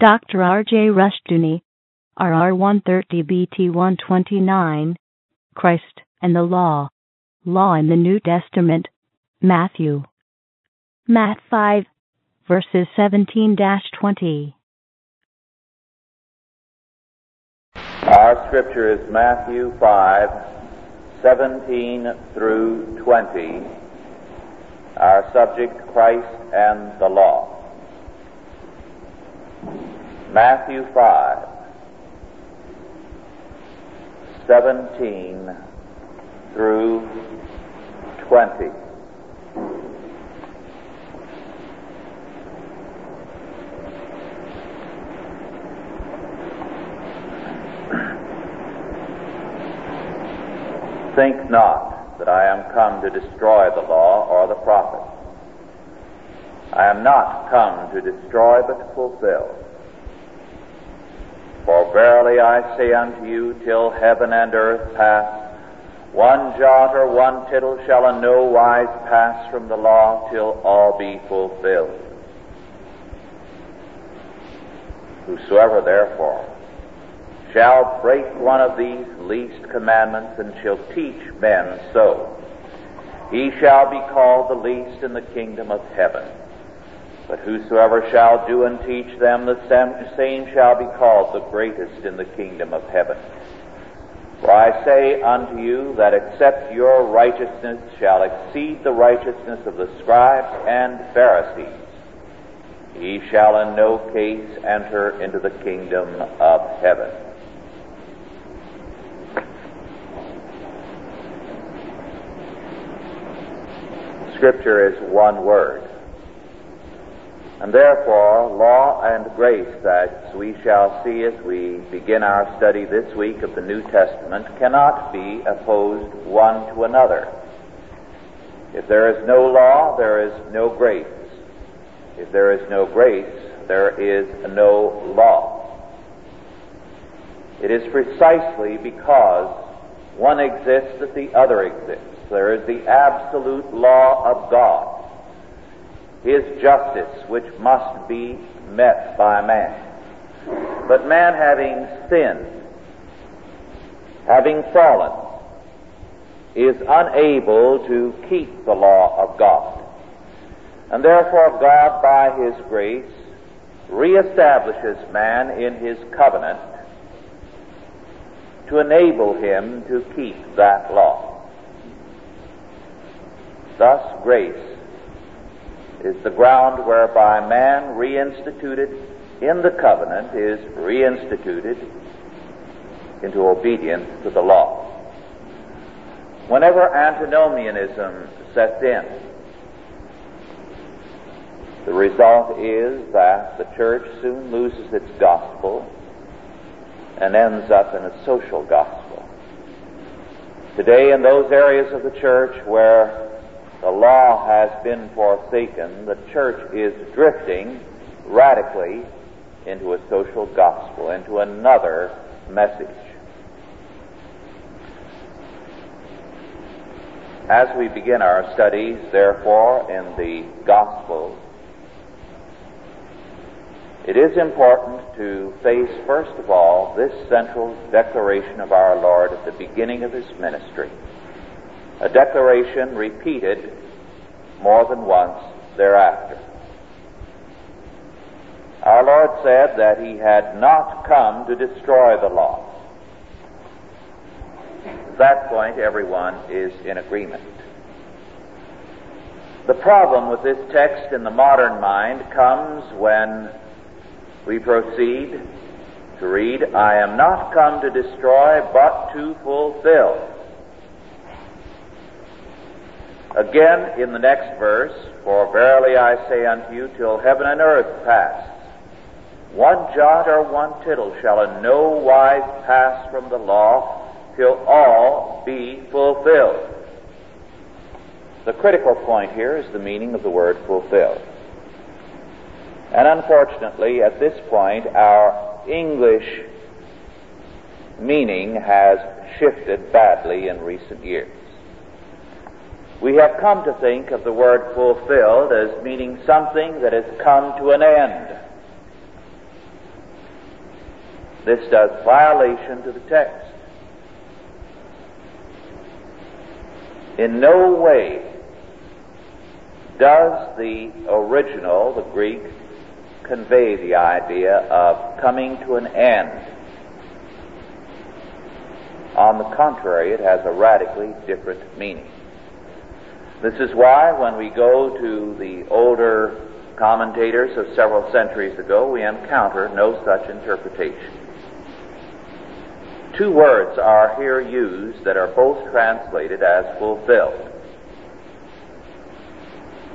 Dr. R.J. Rushdoony, RR 130 BT 129, Christ and the Law, Law in the New Testament, Matthew. Matt 5, verses 17 20. Our scripture is Matthew 5, 17 through 20. Our subject, Christ and the Law. Matthew 5, 17 through 20. Think not that I am come to destroy the law or the prophets. I am not come to destroy but to fulfill. For verily I say unto you, till heaven and earth pass, one jot or one tittle shall in no wise pass from the law till all be fulfilled. Whosoever therefore shall break one of these least commandments and shall teach men so, he shall be called the least in the kingdom of heaven. But whosoever shall do and teach them, the same shall be called the greatest in the kingdom of heaven. For I say unto you that except your righteousness shall exceed the righteousness of the scribes and Pharisees, ye shall in no case enter into the kingdom of heaven. Scripture is one word. And therefore, law and grace, as we shall see as we begin our study this week of the New Testament, cannot be opposed one to another. If there is no law, there is no grace. If there is no grace, there is no law. It is precisely because one exists that the other exists. There is the absolute law of God his justice, which must be met by man. But man having sinned, having fallen, is unable to keep the law of God. And therefore God, by His grace, reestablishes man in His covenant to enable him to keep that law. Thus grace is the ground whereby man reinstituted in the covenant is reinstituted into obedience to the law. Whenever antinomianism sets in, the result is that the church soon loses its gospel and ends up in a social gospel. Today, in those areas of the church where the law has been forsaken, the church is drifting radically into a social gospel, into another message. As we begin our studies, therefore, in the gospel, it is important to face, first of all, this central declaration of our Lord at the beginning of His ministry a declaration repeated more than once thereafter. Our Lord said that He had not come to destroy the law. At that point, everyone is in agreement. The problem with this text in the modern mind comes when we proceed to read, I am not come to destroy, but to fulfill. Again, in the next verse, For verily I say unto you, till heaven and earth pass, one jot or one tittle shall in no wise pass from the law till all be fulfilled. The critical point here is the meaning of the word fulfilled. And unfortunately, at this point, our English meaning has shifted badly in recent years. We have come to think of the word fulfilled as meaning something that has come to an end. This does violation to the text. In no way does the original, the Greek, convey the idea of coming to an end. On the contrary, it has a radically different meaning. This is why when we go to the older commentators of several centuries ago, we encounter no such interpretation. Two words are here used that are both translated as fulfilled.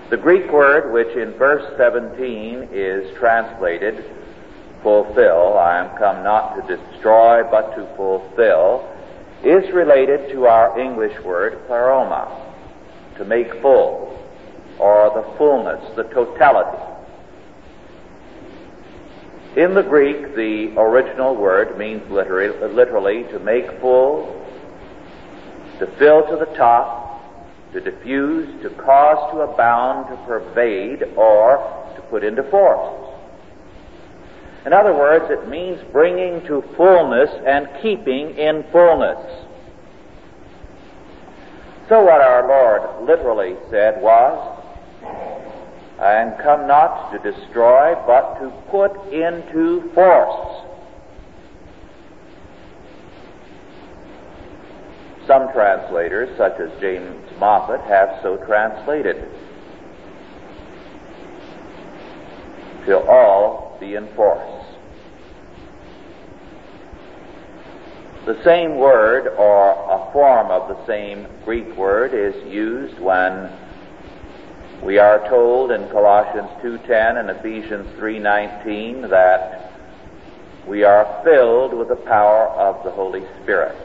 The Greek word, which in verse 17 is translated fulfill, I am come not to destroy but to fulfill, is related to our English word pleroma, to make full, or the fullness, the totality. In the Greek, the original word means literally, literally to make full, to fill to the top, to diffuse, to cause to abound, to pervade, or to put into force. In other words, it means bringing to fullness and keeping in fullness. So what our Lord literally said was, I am come not to destroy, but to put into force. Some translators, such as James Moffatt, have so translated. Till all be in force. The same word or a form of the same Greek word is used when we are told in Colossians 2:10 and Ephesians 3:19 that we are filled with the power of the Holy Spirit.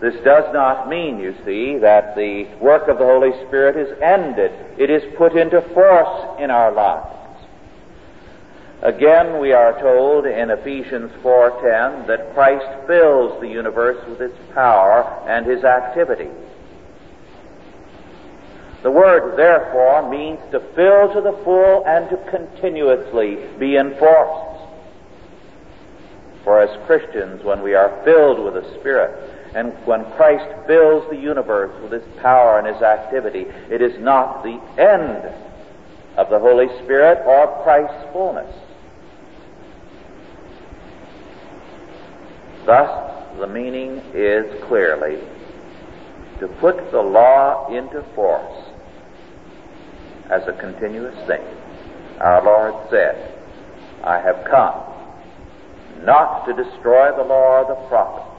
This does not mean, you see, that the work of the Holy Spirit is ended. It is put into force in our lives. Again, we are told in Ephesians 4:10 that Christ fills the universe with his power and his activity. The word therefore means to fill to the full and to continuously be enforced. For as Christians, when we are filled with the Spirit, and when Christ fills the universe with His power and His activity, it is not the end of the Holy Spirit or Christ's fullness. Thus, the meaning is clearly to put the law into force as a continuous thing. Our Lord said, I have come not to destroy the law or the prophets,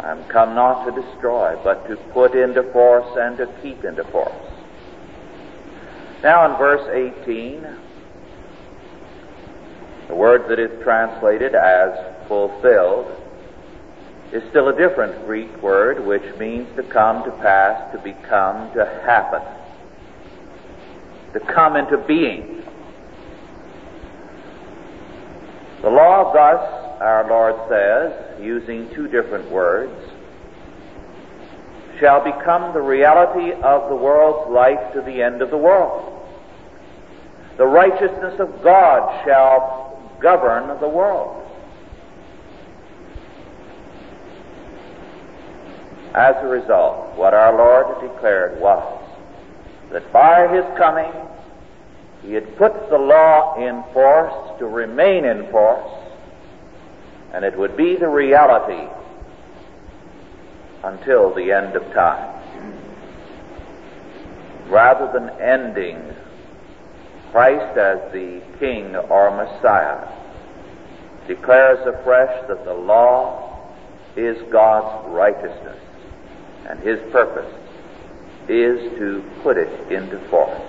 I am come not to destroy, but to put into force and to keep into force. Now in verse 18, the word that is translated as fulfilled is still a different Greek word which means to come to pass, to become, to happen, to come into being. The law thus our Lord says, using two different words, shall become the reality of the world's life to the end of the world. The righteousness of God shall govern the world. As a result, what our Lord declared was that by His coming, He had put the law in force to remain in force and it would be the reality until the end of time. Rather than ending Christ as the King or Messiah, declares afresh that the law is God's righteousness, and His purpose is to put it into force.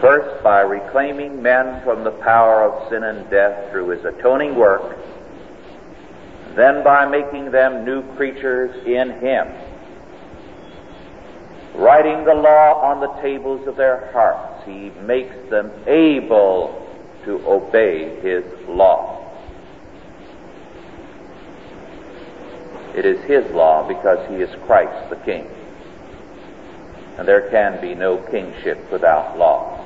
First, by reclaiming men from the power of sin and death through his atoning work, then by making them new creatures in him, writing the law on the tables of their hearts, he makes them able to obey his law. It is his law because he is Christ the King. And there can be no kingship without law.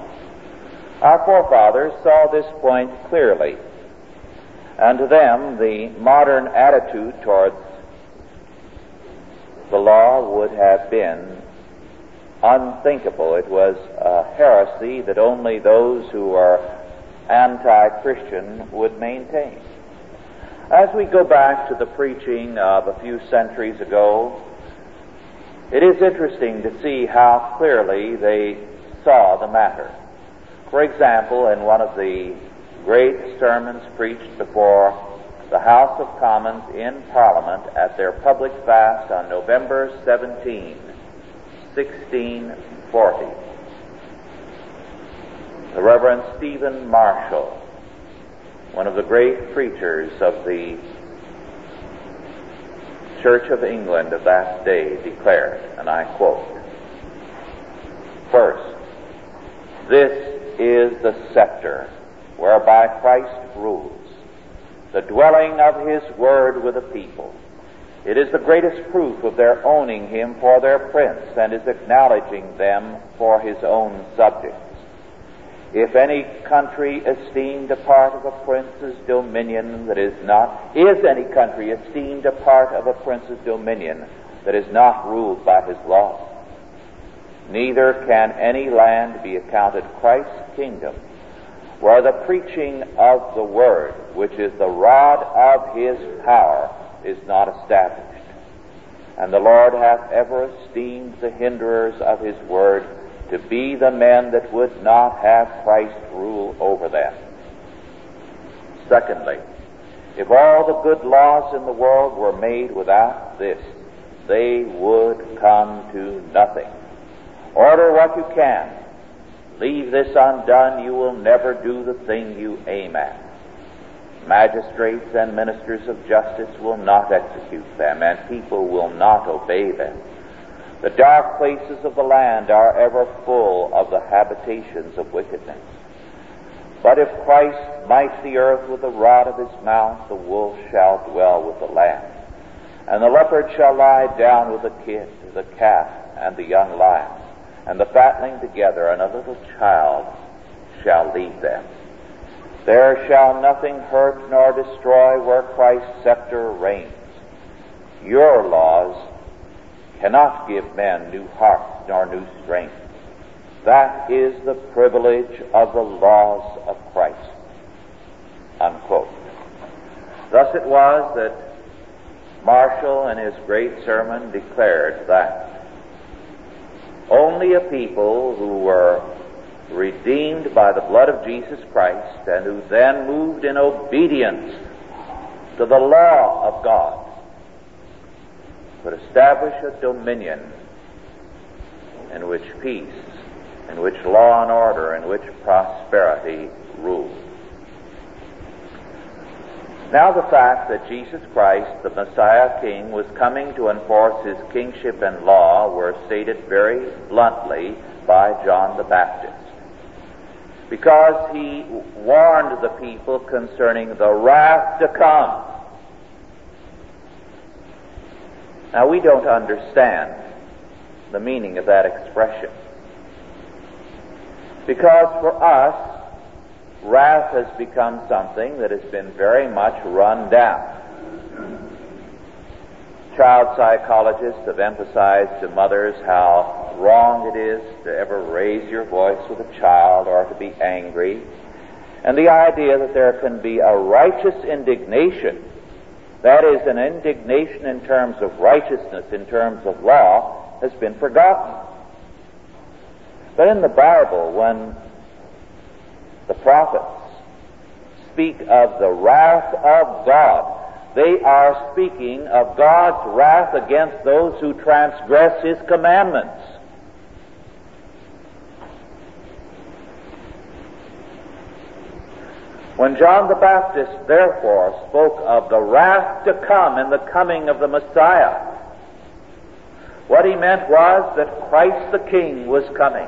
Our forefathers saw this point clearly, and to them the modern attitude towards the law would have been unthinkable. It was a heresy that only those who are anti-Christian would maintain. As we go back to the preaching of a few centuries ago, it is interesting to see how clearly they saw the matter. For example, in one of the great sermons preached before the House of Commons in Parliament at their public fast on November 17, 1640, the Reverend Stephen Marshall, one of the great preachers of the Church of England of that day, declared, and I quote, First, this is the scepter whereby Christ rules, the dwelling of His Word with the people. It is the greatest proof of their owning Him for their Prince and is acknowledging them for His own subjects. If any country esteemed a part of a prince's dominion that is not, is any country esteemed a part of a prince's dominion that is not ruled by his law? Neither can any land be accounted Christ's kingdom where the preaching of the word, which is the rod of his power, is not established. And the Lord hath ever esteemed the hinderers of his word to be the men that would not have Christ rule over them. Secondly, if all the good laws in the world were made without this, they would come to nothing. Order what you can. Leave this undone, you will never do the thing you aim at. Magistrates and ministers of justice will not execute them, and people will not obey them. The dark places of the land are ever full of the habitations of wickedness. But if Christ smites the earth with the rod of his mouth, the wolf shall dwell with the lamb. And the leopard shall lie down with the kid, the calf, and the young lion. And the fatling together, and a little child shall lead them. There shall nothing hurt nor destroy where Christ's scepter reigns. Your laws cannot give men new hearts nor new strength. That is the privilege of the laws of Christ. Unquote. Thus it was that Marshall in his great sermon declared that only a people who were redeemed by the blood of Jesus Christ and who then moved in obedience to the law of God but establish a dominion in which peace, in which law and order, in which prosperity rule. Now the fact that Jesus Christ, the Messiah King, was coming to enforce his kingship and law were stated very bluntly by John the Baptist. Because he warned the people concerning the wrath to come Now, we don't understand the meaning of that expression. Because for us, wrath has become something that has been very much run down. Child psychologists have emphasized to mothers how wrong it is to ever raise your voice with a child or to be angry. And the idea that there can be a righteous indignation that is, an indignation in terms of righteousness, in terms of law, has been forgotten. But in the Bible, when the prophets speak of the wrath of God, they are speaking of God's wrath against those who transgress His commandments. When John the Baptist therefore spoke of the wrath to come and the coming of the Messiah, what he meant was that Christ the King was coming.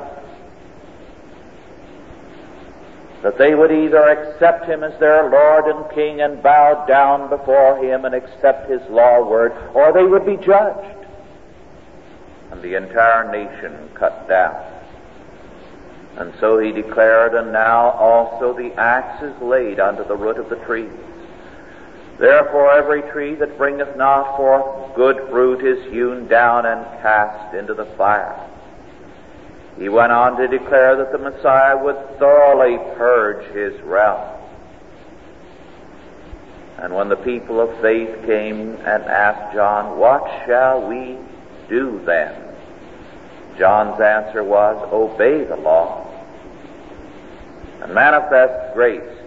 That they would either accept him as their Lord and King and bow down before him and accept his law word, or they would be judged and the entire nation cut down. And so he declared, And now also the axe is laid unto the root of the trees. Therefore every tree that bringeth not forth good fruit is hewn down and cast into the fire. He went on to declare that the Messiah would thoroughly purge his realm. And when the people of faith came and asked John, What shall we do then? John's answer was, Obey the law and manifest grace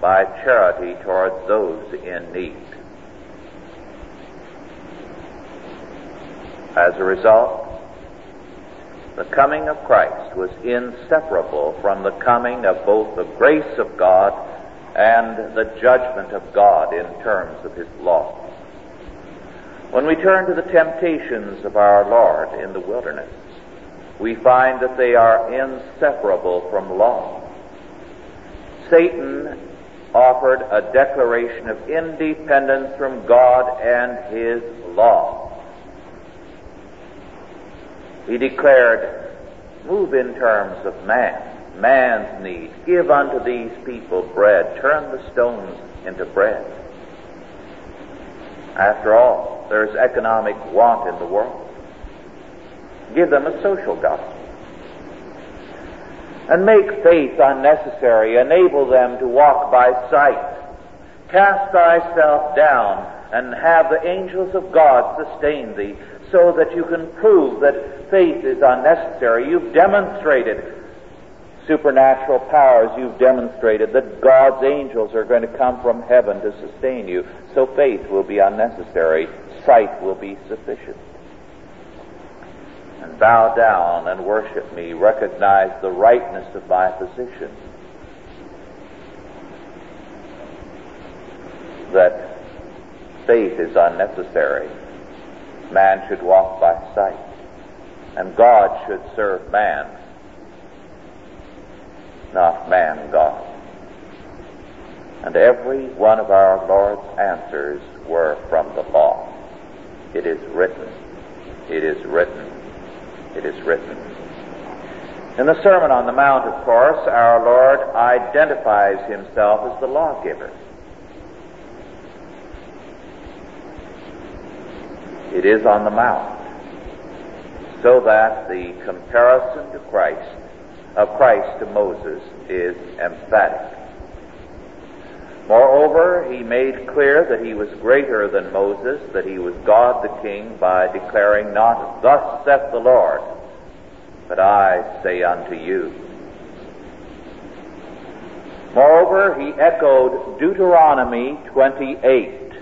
by charity towards those in need. As a result, the coming of Christ was inseparable from the coming of both the grace of God and the judgment of God in terms of His law. When we turn to the temptations of our Lord in the wilderness, we find that they are inseparable from law. Satan offered a declaration of independence from God and His law. He declared, move in terms of man, man's need. Give unto these people bread. Turn the stones into bread. After all, there's economic want in the world. Give them a social gospel. And make faith unnecessary. Enable them to walk by sight. Cast thyself down and have the angels of God sustain thee so that you can prove that faith is unnecessary. You've demonstrated supernatural powers. You've demonstrated that God's angels are going to come from heaven to sustain you. So faith will be unnecessary. Sight will be sufficient and bow down and worship me, recognize the rightness of my position. That faith is unnecessary. Man should walk by sight, and God should serve man, not man God. And every one of our Lord's answers were from the law. It is written. It is written it is written. In the Sermon on the Mount, of course, our Lord identifies himself as the lawgiver. It is on the Mount, so that the comparison to Christ, of Christ to Moses, is emphatic. Moreover, he made clear that he was greater than Moses, that he was God the King, by declaring not, Thus saith the Lord, but I say unto you. Moreover, he echoed Deuteronomy 28.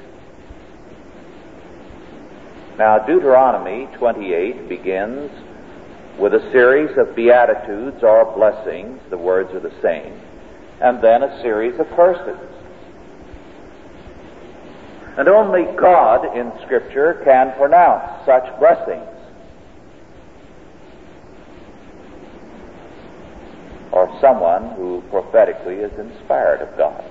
Now, Deuteronomy 28 begins with a series of beatitudes or blessings, the words are the same, and then a series of curses. And only God in Scripture can pronounce such blessings. Or someone who prophetically is inspired of God.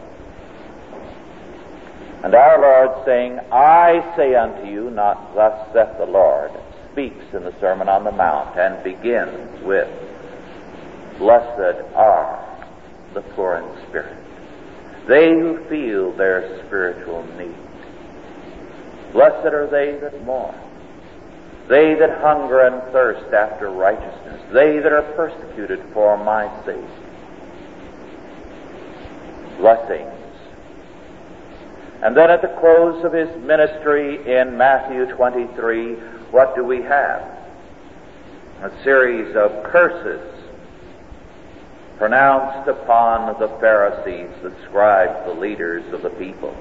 And our Lord saying, I say unto you, not thus saith the Lord, speaks in the Sermon on the Mount and begins with, Blessed are the poor in spirit, they who feel their spiritual need. Blessed are they that mourn, they that hunger and thirst after righteousness, they that are persecuted for my sake. Blessings. And then at the close of his ministry in Matthew 23, what do we have? A series of curses pronounced upon the Pharisees, the scribes, the leaders of the people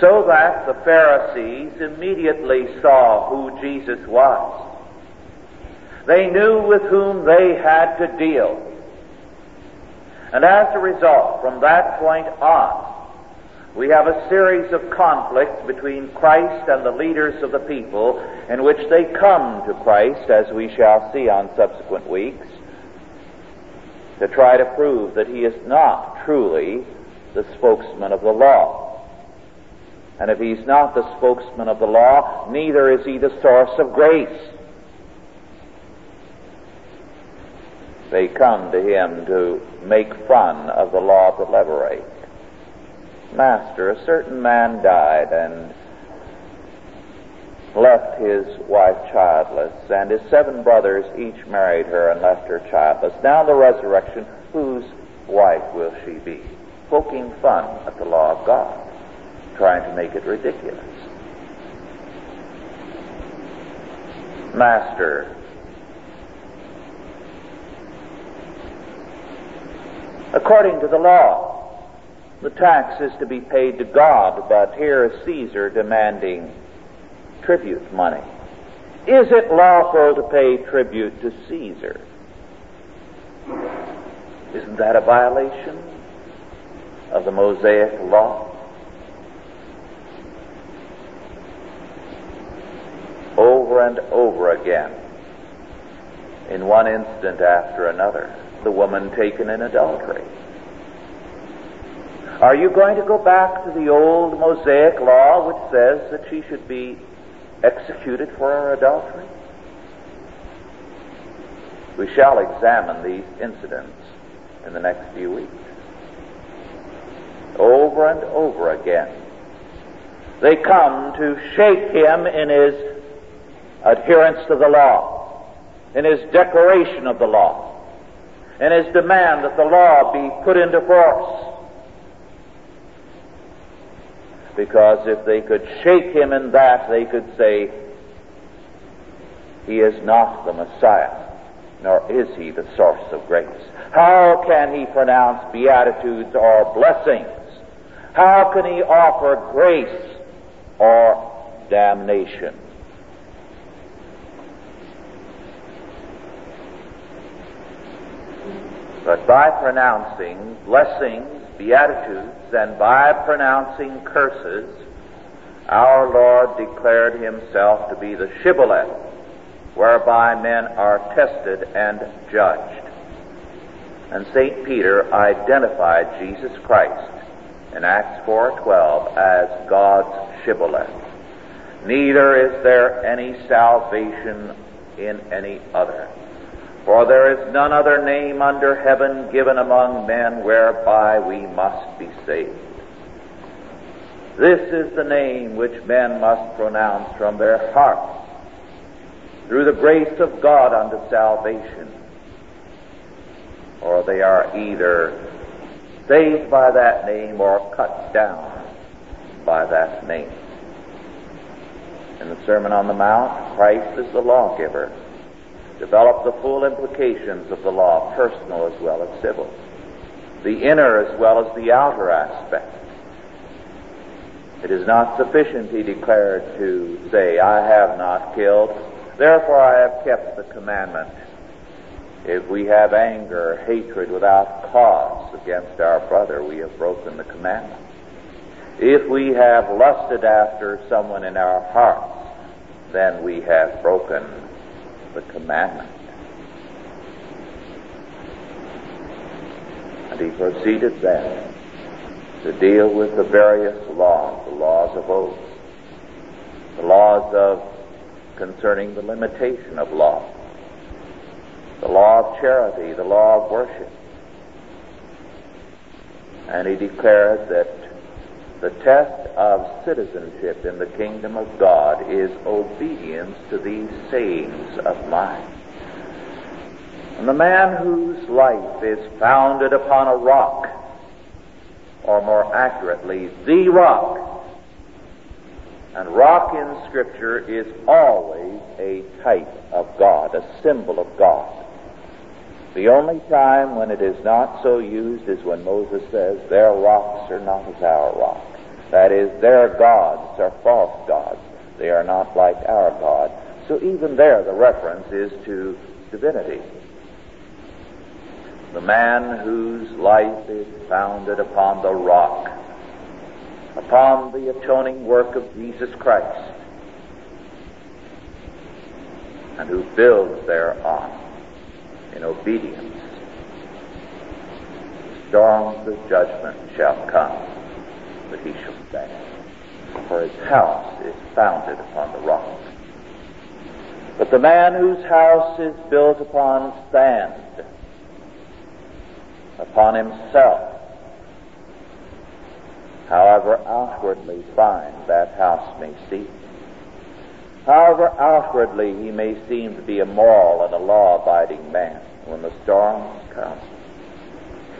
so that the Pharisees immediately saw who Jesus was. They knew with whom they had to deal. And as a result, from that point on, we have a series of conflicts between Christ and the leaders of the people in which they come to Christ, as we shall see on subsequent weeks, to try to prove that he is not truly the spokesman of the law. And if he's not the spokesman of the law, neither is he the source of grace. they come to him to make fun of the law to levirate. Master, a certain man died and left his wife childless, and his seven brothers each married her and left her childless. Now, the resurrection, whose wife will she be? Poking fun at the law of God, trying to make it ridiculous. Master, according to the law, the tax is to be paid to God, but here is Caesar demanding tribute money. Is it lawful to pay tribute to Caesar? Isn't that a violation of the Mosaic law? Over and over again, in one instant after another, the woman taken in adultery. Are you going to go back to the old Mosaic law which says that she should be executed for her adultery? We shall examine these incidents in the next few weeks. Over and over again, they come to shake him in his adherence to the law, in his declaration of the law, in his demand that the law be put into force. Because if they could shake him in that, they could say, He is not the Messiah, nor is He the source of grace. How can He pronounce beatitudes or blessings? How can He offer grace or damnation? But by pronouncing blessings Beatitudes, and by pronouncing curses, our Lord declared himself to be the shibboleth whereby men are tested and judged. And St. Peter identified Jesus Christ in Acts 4:12 as God's shibboleth. Neither is there any salvation in any other. For there is none other name under heaven given among men whereby we must be saved. This is the name which men must pronounce from their hearts through the grace of God unto salvation. Or they are either saved by that name or cut down by that name. In the Sermon on the Mount, Christ is the lawgiver develop the full implications of the law, personal as well as civil, the inner as well as the outer aspect. It is not sufficient, he declared, to say, I have not killed, therefore I have kept the commandment. If we have anger, hatred without cause against our brother, we have broken the commandment. If we have lusted after someone in our hearts, then we have broken the commandment. And he proceeded then to deal with the various laws, the laws of oath, the laws of concerning the limitation of law, the law of charity, the law of worship. And he declared that the test of citizenship in the kingdom of God is obedience to these sayings of mine. And the man whose life is founded upon a rock, or more accurately, the rock, and rock in Scripture is always a type of God, a symbol of God. The only time when it is not so used is when Moses says, Their rocks are not as our rocks. That is, their gods are false gods. They are not like our God. So even there, the reference is to divinity. The man whose life is founded upon the rock, upon the atoning work of Jesus Christ, and who builds thereon in obedience, storms of judgment shall come but he shall stand. For his house is founded upon the rock. But the man whose house is built upon sand upon himself, however outwardly fine that house may seem. However outwardly he may seem to be a moral and a law abiding man, when the storms come,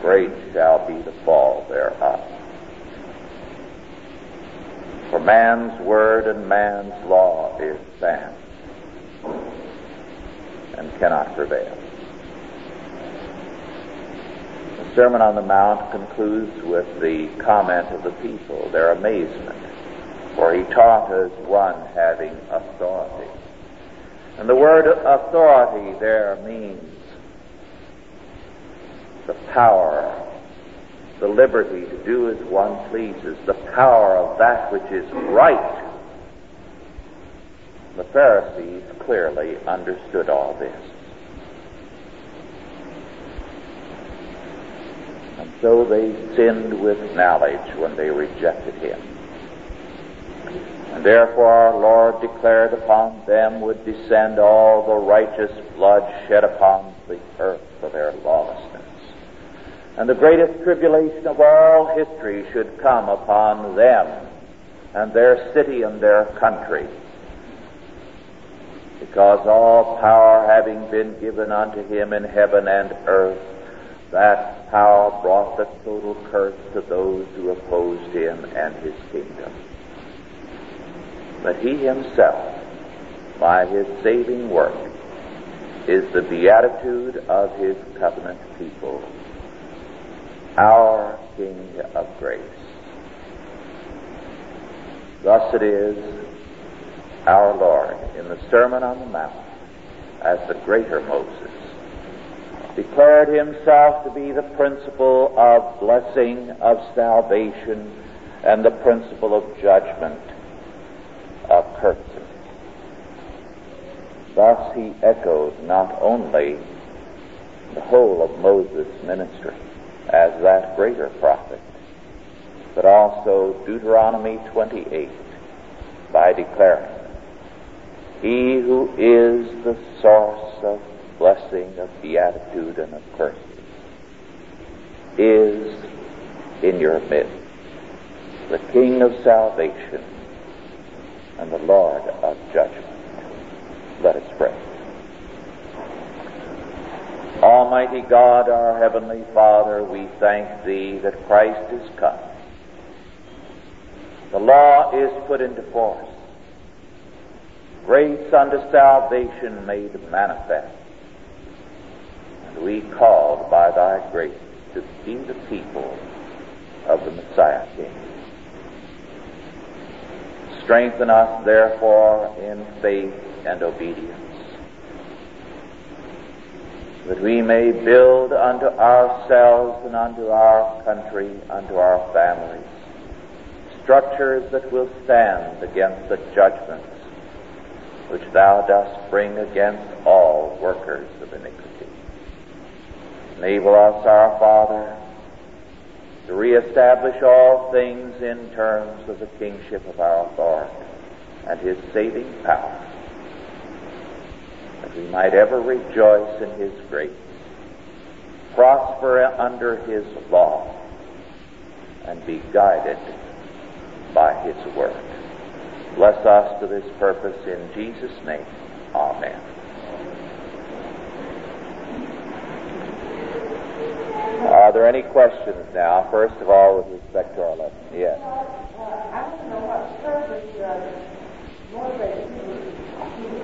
great shall be the fall thereof. For man's word and man's law is sand and cannot prevail. The Sermon on the Mount concludes with the comment of the people, their amazement, for he taught as one having authority. And the word authority there means the power, the liberty to do as one pleases, the power of that which is right. The Pharisees clearly understood all this. And so they sinned with knowledge when they rejected him. And therefore our Lord declared upon them would descend all the righteous blood shed upon the earth for their lawlessness. And the greatest tribulation of all history should come upon them and their city and their country. Because all power having been given unto him in heaven and earth, that power brought the total curse to those who opposed him and his kingdom. But he himself, by his saving work, is the beatitude of his covenant people, our King of grace. Thus it is our Lord in the Sermon on the Mount as the greater Moses declared himself to be the principle of blessing, of salvation, and the principle of judgment, of curses. Thus he echoed not only the whole of Moses' ministry as that greater prophet, but also Deuteronomy 28 by declaring, He who is the source of blessing, of beatitude, and of curses is in your midst, the King of salvation and the Lord of judgment. Let us pray. Almighty God, our Heavenly Father, we thank Thee that Christ is come. The law is put into force. Grace unto salvation made manifest. And we called by Thy grace to be the people of the Messiah King. Strengthen us, therefore, in faith and obedience that we may build unto ourselves and unto our country, unto our families, structures that will stand against the judgments which thou dost bring against all workers of iniquity. Enable us, our Father, to reestablish all things in terms of the kingship of our Lord and his saving power that we might ever rejoice in His grace, prosper under His law, and be guided by His word. Bless us to this purpose in Jesus' name. Amen. Are there any questions now? First of all, with respect to our lesson. Yes. Uh, I want to know what purpose uh, motivated you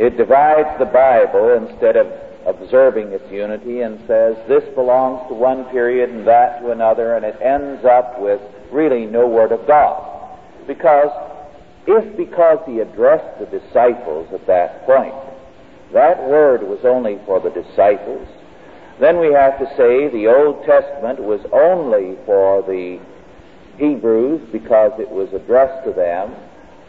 It divides the Bible instead of observing its unity and says this belongs to one period and that to another, and it ends up with really no Word of God. Because if because he addressed the disciples at that point, that Word was only for the disciples, Then we have to say the Old Testament was only for the Hebrews because it was addressed to them.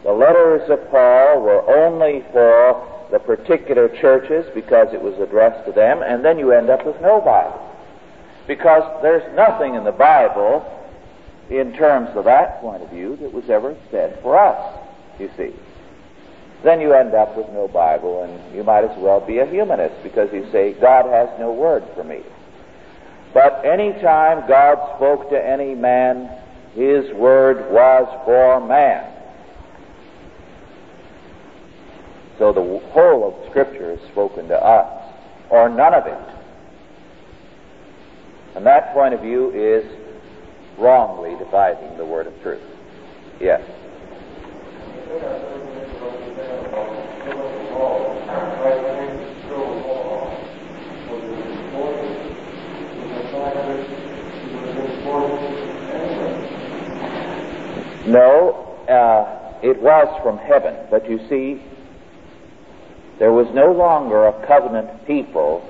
The letters of Paul were only for the particular churches because it was addressed to them, and then you end up with no Bible. Because there's nothing in the Bible in terms of that point of view that was ever said for us, you see. Then you end up with no Bible, and you might as well be a humanist because you say, God has no word for me. But any time God spoke to any man, his word was for man. So the whole of Scripture is spoken to us, or none of it. And that point of view is wrongly dividing the word of truth. Yes. No, uh, it was from heaven, but you see, there was no longer a covenant people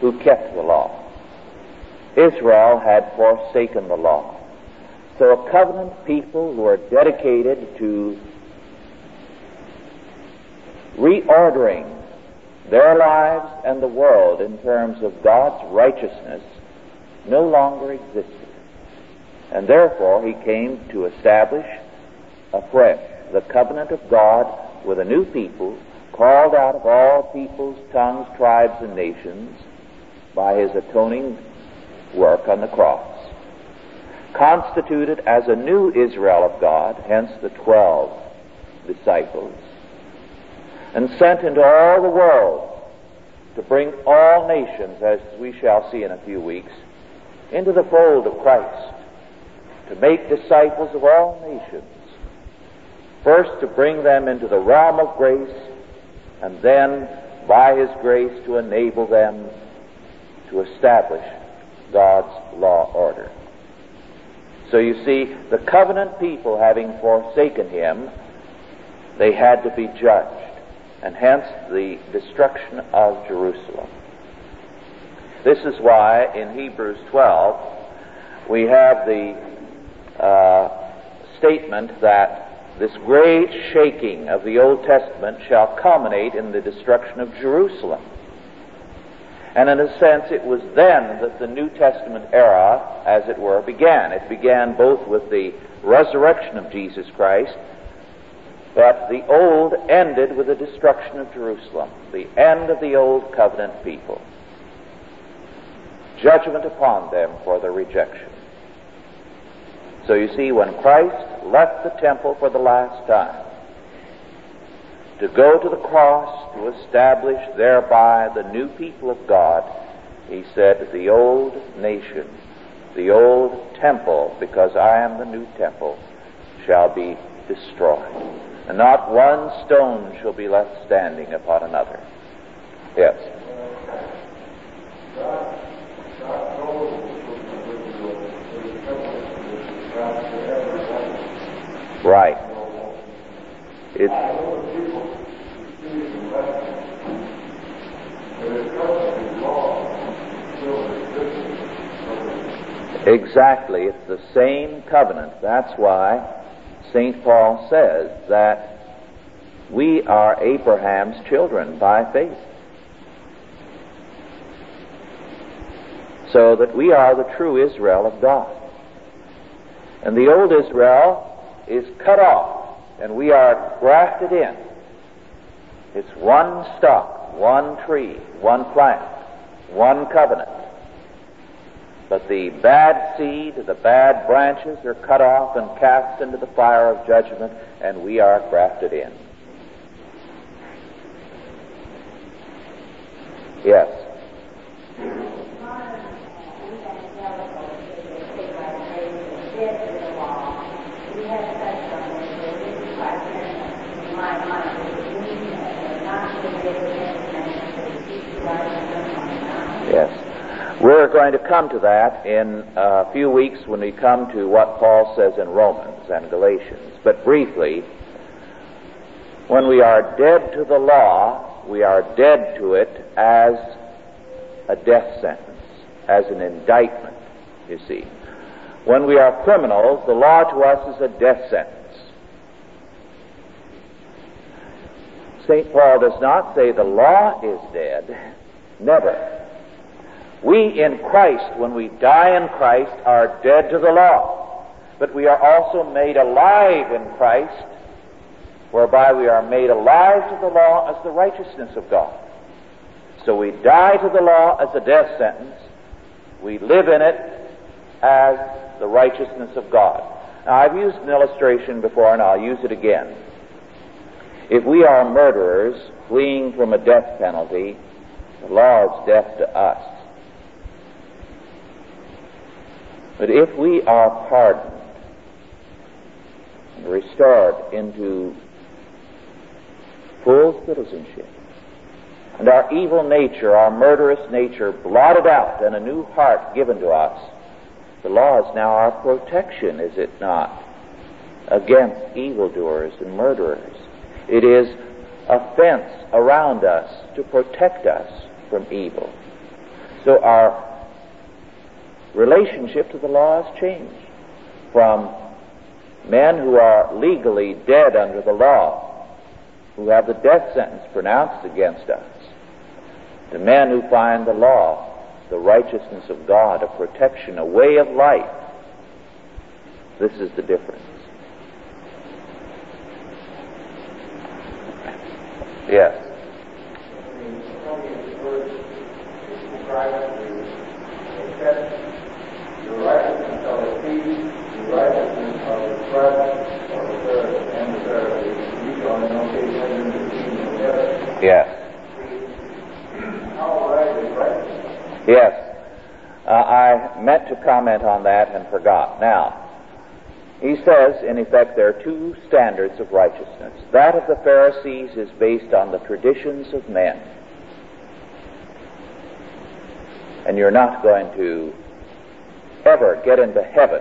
who kept the law. Israel had forsaken the law. So a covenant people who are dedicated to reordering their lives and the world in terms of God's righteousness no longer existed. And therefore he came to establish afresh the covenant of God with a new people called out of all peoples, tongues, tribes, and nations by his atoning work on the cross. Constituted as a new Israel of God, hence the twelve disciples, and sent into all the world to bring all nations, as we shall see in a few weeks, into the fold of Christ, to make disciples of all nations. First, to bring them into the realm of grace, and then, by His grace, to enable them to establish God's law order. So you see, the covenant people having forsaken Him, they had to be judged, and hence the destruction of Jerusalem. This is why in Hebrews 12 we have the uh, statement that this great shaking of the Old Testament shall culminate in the destruction of Jerusalem. And in a sense, it was then that the New Testament era, as it were, began. It began both with the resurrection of Jesus Christ, but the old ended with the destruction of Jerusalem, the end of the old covenant people. Judgment upon them for their rejection. So you see, when Christ left the temple for the last time, to go to the cross to establish thereby the new people of God, he said, The old nation, the old temple, because I am the new temple, shall be destroyed. And not one stone shall be left standing upon another. Yes. Right. It's Exactly. It's the same covenant. That's why St. Paul says that we are Abraham's children by faith. So that we are the true Israel of God. And the old Israel is cut off, and we are grafted in. It's one stock, one tree, one plant, one covenant. But the bad seed, the bad branches are cut off and cast into the fire of judgment, and we are grafted in. Yes. We're going to come to that in a few weeks when we come to what Paul says in Romans and Galatians. But briefly, when we are dead to the law, we are dead to it as a death sentence, as an indictment, you see. When we are criminals, the law to us is a death sentence. St. Paul does not say the law is dead. Never. We in Christ, when we die in Christ, are dead to the law. But we are also made alive in Christ, whereby we are made alive to the law as the righteousness of God. So we die to the law as a death sentence. We live in it as the righteousness of God. Now, I've used an illustration before, and I'll use it again. If we are murderers fleeing from a death penalty, the law is death to us. But if we are pardoned and restored into full citizenship, and our evil nature, our murderous nature blotted out, and a new heart given to us, the law is now our protection, is it not, against evildoers and murderers? It is a fence around us to protect us from evil. So our relationship to the law has changed from men who are legally dead under the law, who have the death sentence pronounced against us, to men who find the law the righteousness of God, a protection, a way of life. This is the difference. Yes. Yes. Uh, I meant to comment on that and forgot. Now, he says, in effect, there are two standards of righteousness. That of the Pharisees is based on the traditions of men. And you're not going to ever get into heaven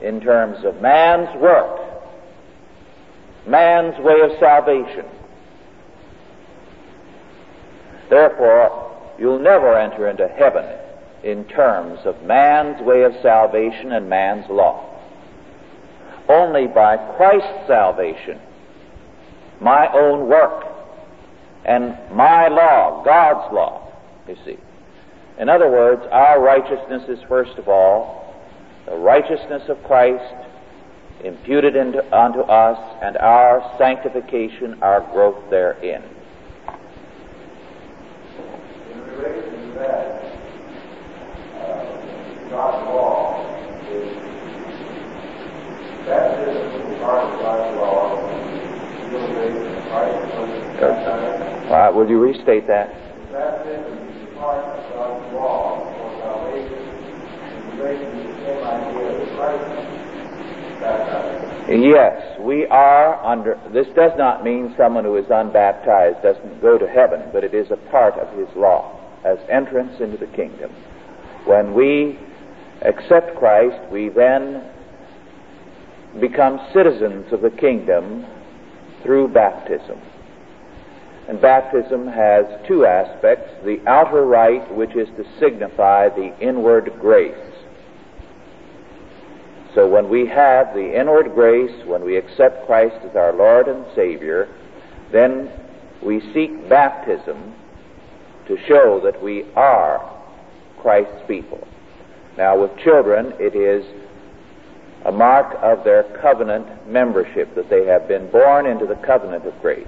in terms of man's work, man's way of salvation. Therefore, you'll never enter into heaven in terms of man's way of salvation and man's law only by Christ's salvation, my own work, and my law, God's law, you see. In other words, our righteousness is first of all the righteousness of Christ imputed into, unto us and our sanctification, our growth therein. In relation to that, uh, God's law is all right, would you restate that? Yes, we are under. This does not mean someone who is unbaptized doesn't go to heaven, but it is a part of his law as entrance into the kingdom. When we accept Christ, we then become citizens of the kingdom through baptism. And baptism has two aspects the outer rite, which is to signify the inward grace. So when we have the inward grace, when we accept Christ as our Lord and Savior, then we seek baptism to show that we are Christ's people. Now, with children, it is a mark of their covenant membership, that they have been born into the covenant of grace.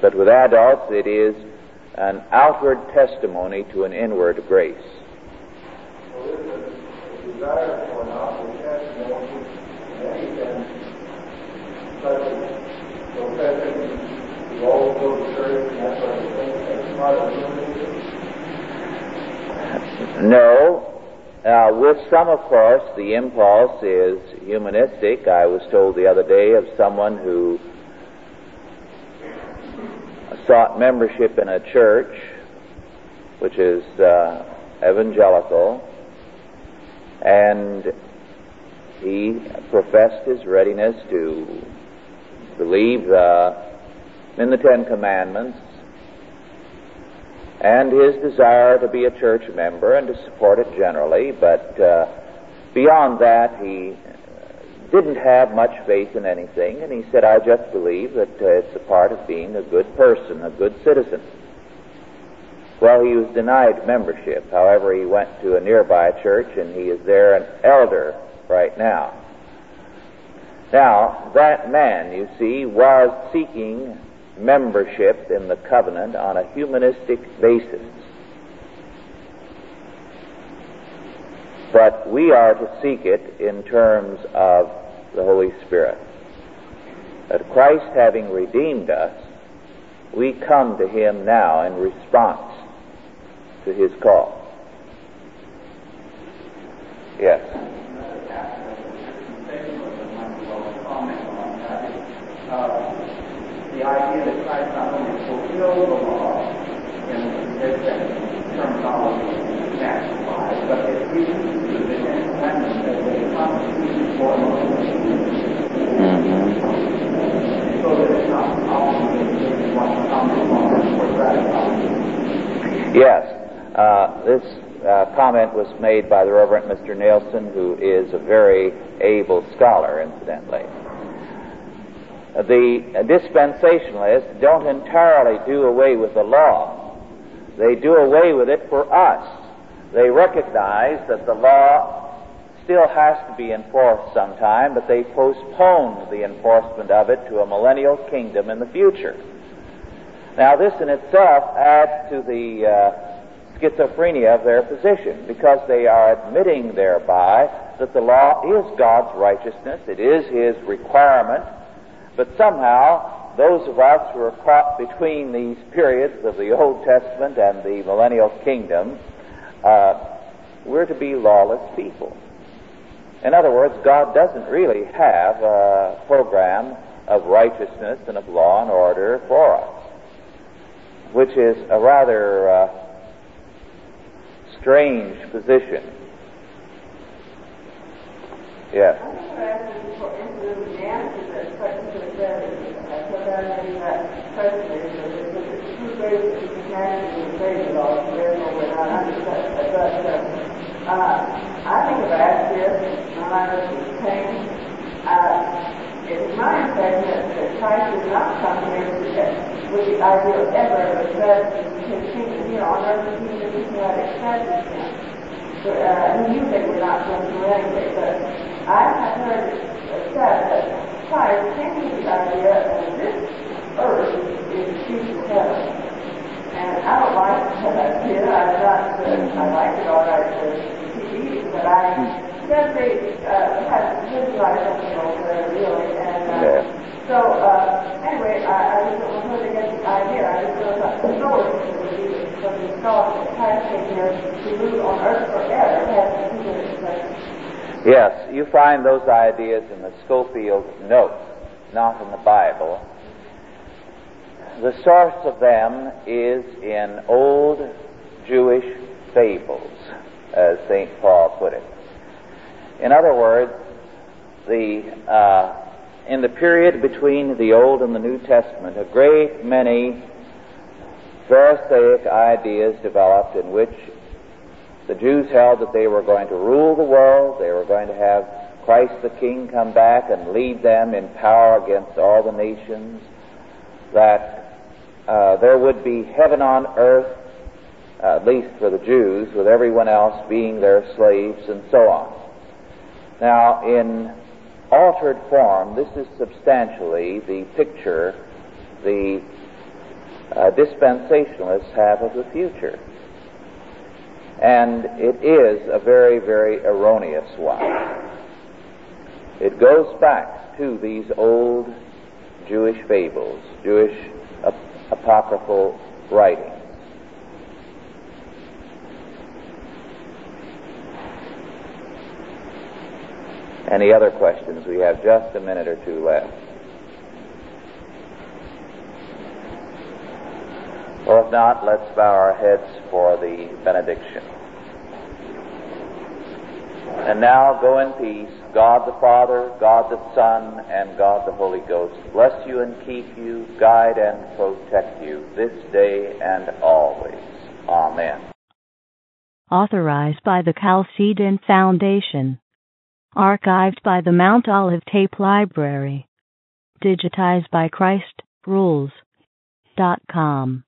But with adults, it is an outward testimony to an inward grace. No, now, with some, of course, the impulse is humanistic. I was told the other day of someone who sought membership in a church which is uh, evangelical, and he professed his readiness to believe uh, in the Ten Commandments and his desire to be a church member and to support it generally, but uh, beyond that, he didn't have much faith in anything, and he said, I just believe that uh, it's a part of being a good person, a good citizen. Well, he was denied membership. However, he went to a nearby church, and he is there an elder right now. Now, that man, you see, was seeking membership in the covenant on a humanistic basis. But we are to seek it in terms of the Holy Spirit. That Christ having redeemed us, we come to Him now in response to His call. Yes. Idea that Christ not only fulfilled the law in this terminology nationalized, but it uses the Ten Commandments as a constitution for so that it's not obligated one common law for gratifying. Yes. Uh, this uh, comment was made by the Reverend Mr. Nelson, who is a very able scholar, incidentally the dispensationalists don't entirely do away with the law. They do away with it for us. They recognize that the law still has to be enforced sometime, but they postpone the enforcement of it to a millennial kingdom in the future. Now, this in itself adds to the uh, schizophrenia of their position because they are admitting thereby that the law is God's righteousness, it is His requirement but somehow, those of us who are caught between these periods of the Old Testament and the millennial kingdom, uh, we're to be lawless people. In other words, God doesn't really have a program of righteousness and of law and order for us, which is a rather uh, strange position. Yes. I think no matter if pain. Uh, it's my impression that, Christ did not come here with the idea of ever accepting his kingdom on earth. He he had accepted him. But, uh, he knew they were not going to. But I have heard said that came with the idea that this earth is the future heaven. And I don't like that idea. I'm not, uh, I like it all right to TV, but I definitely uh, have good life over there, really. And uh, Yeah. so, uh, anyway, I, I don't want to get the idea. I just feel that the story would be because we saw that Christ came here to rule on earth forever. It has to it. Yes, you find those ideas in the Scofield notes, not in the Bible. The source of them is in old Jewish fables, as St. Paul put it. In other words, the, uh, in the period between the Old and the New Testament, a great many Pharisaic ideas developed in which the Jews held that they were going to rule the world, they were going to have Christ the King come back and lead them in power against all the nations, that uh, there would be heaven on earth, uh, at least for the Jews, with everyone else being their slaves, and so on. Now, in altered form, this is substantially the picture the uh, dispensationalists have of the future. And it is a very, very erroneous one. It goes back to these old Jewish fables, Jewish ap- apocryphal writings. Any other questions? We have just a minute or two left. Or if not, let's bow our heads for the benediction. And now go in peace. God the Father, God the Son, and God the Holy Ghost bless you and keep you, guide and protect you this day and always. Amen. Authorized by the Chalcedon Foundation. Archived by the Mount Olive Tape Library. Digitized by ChristRules.com.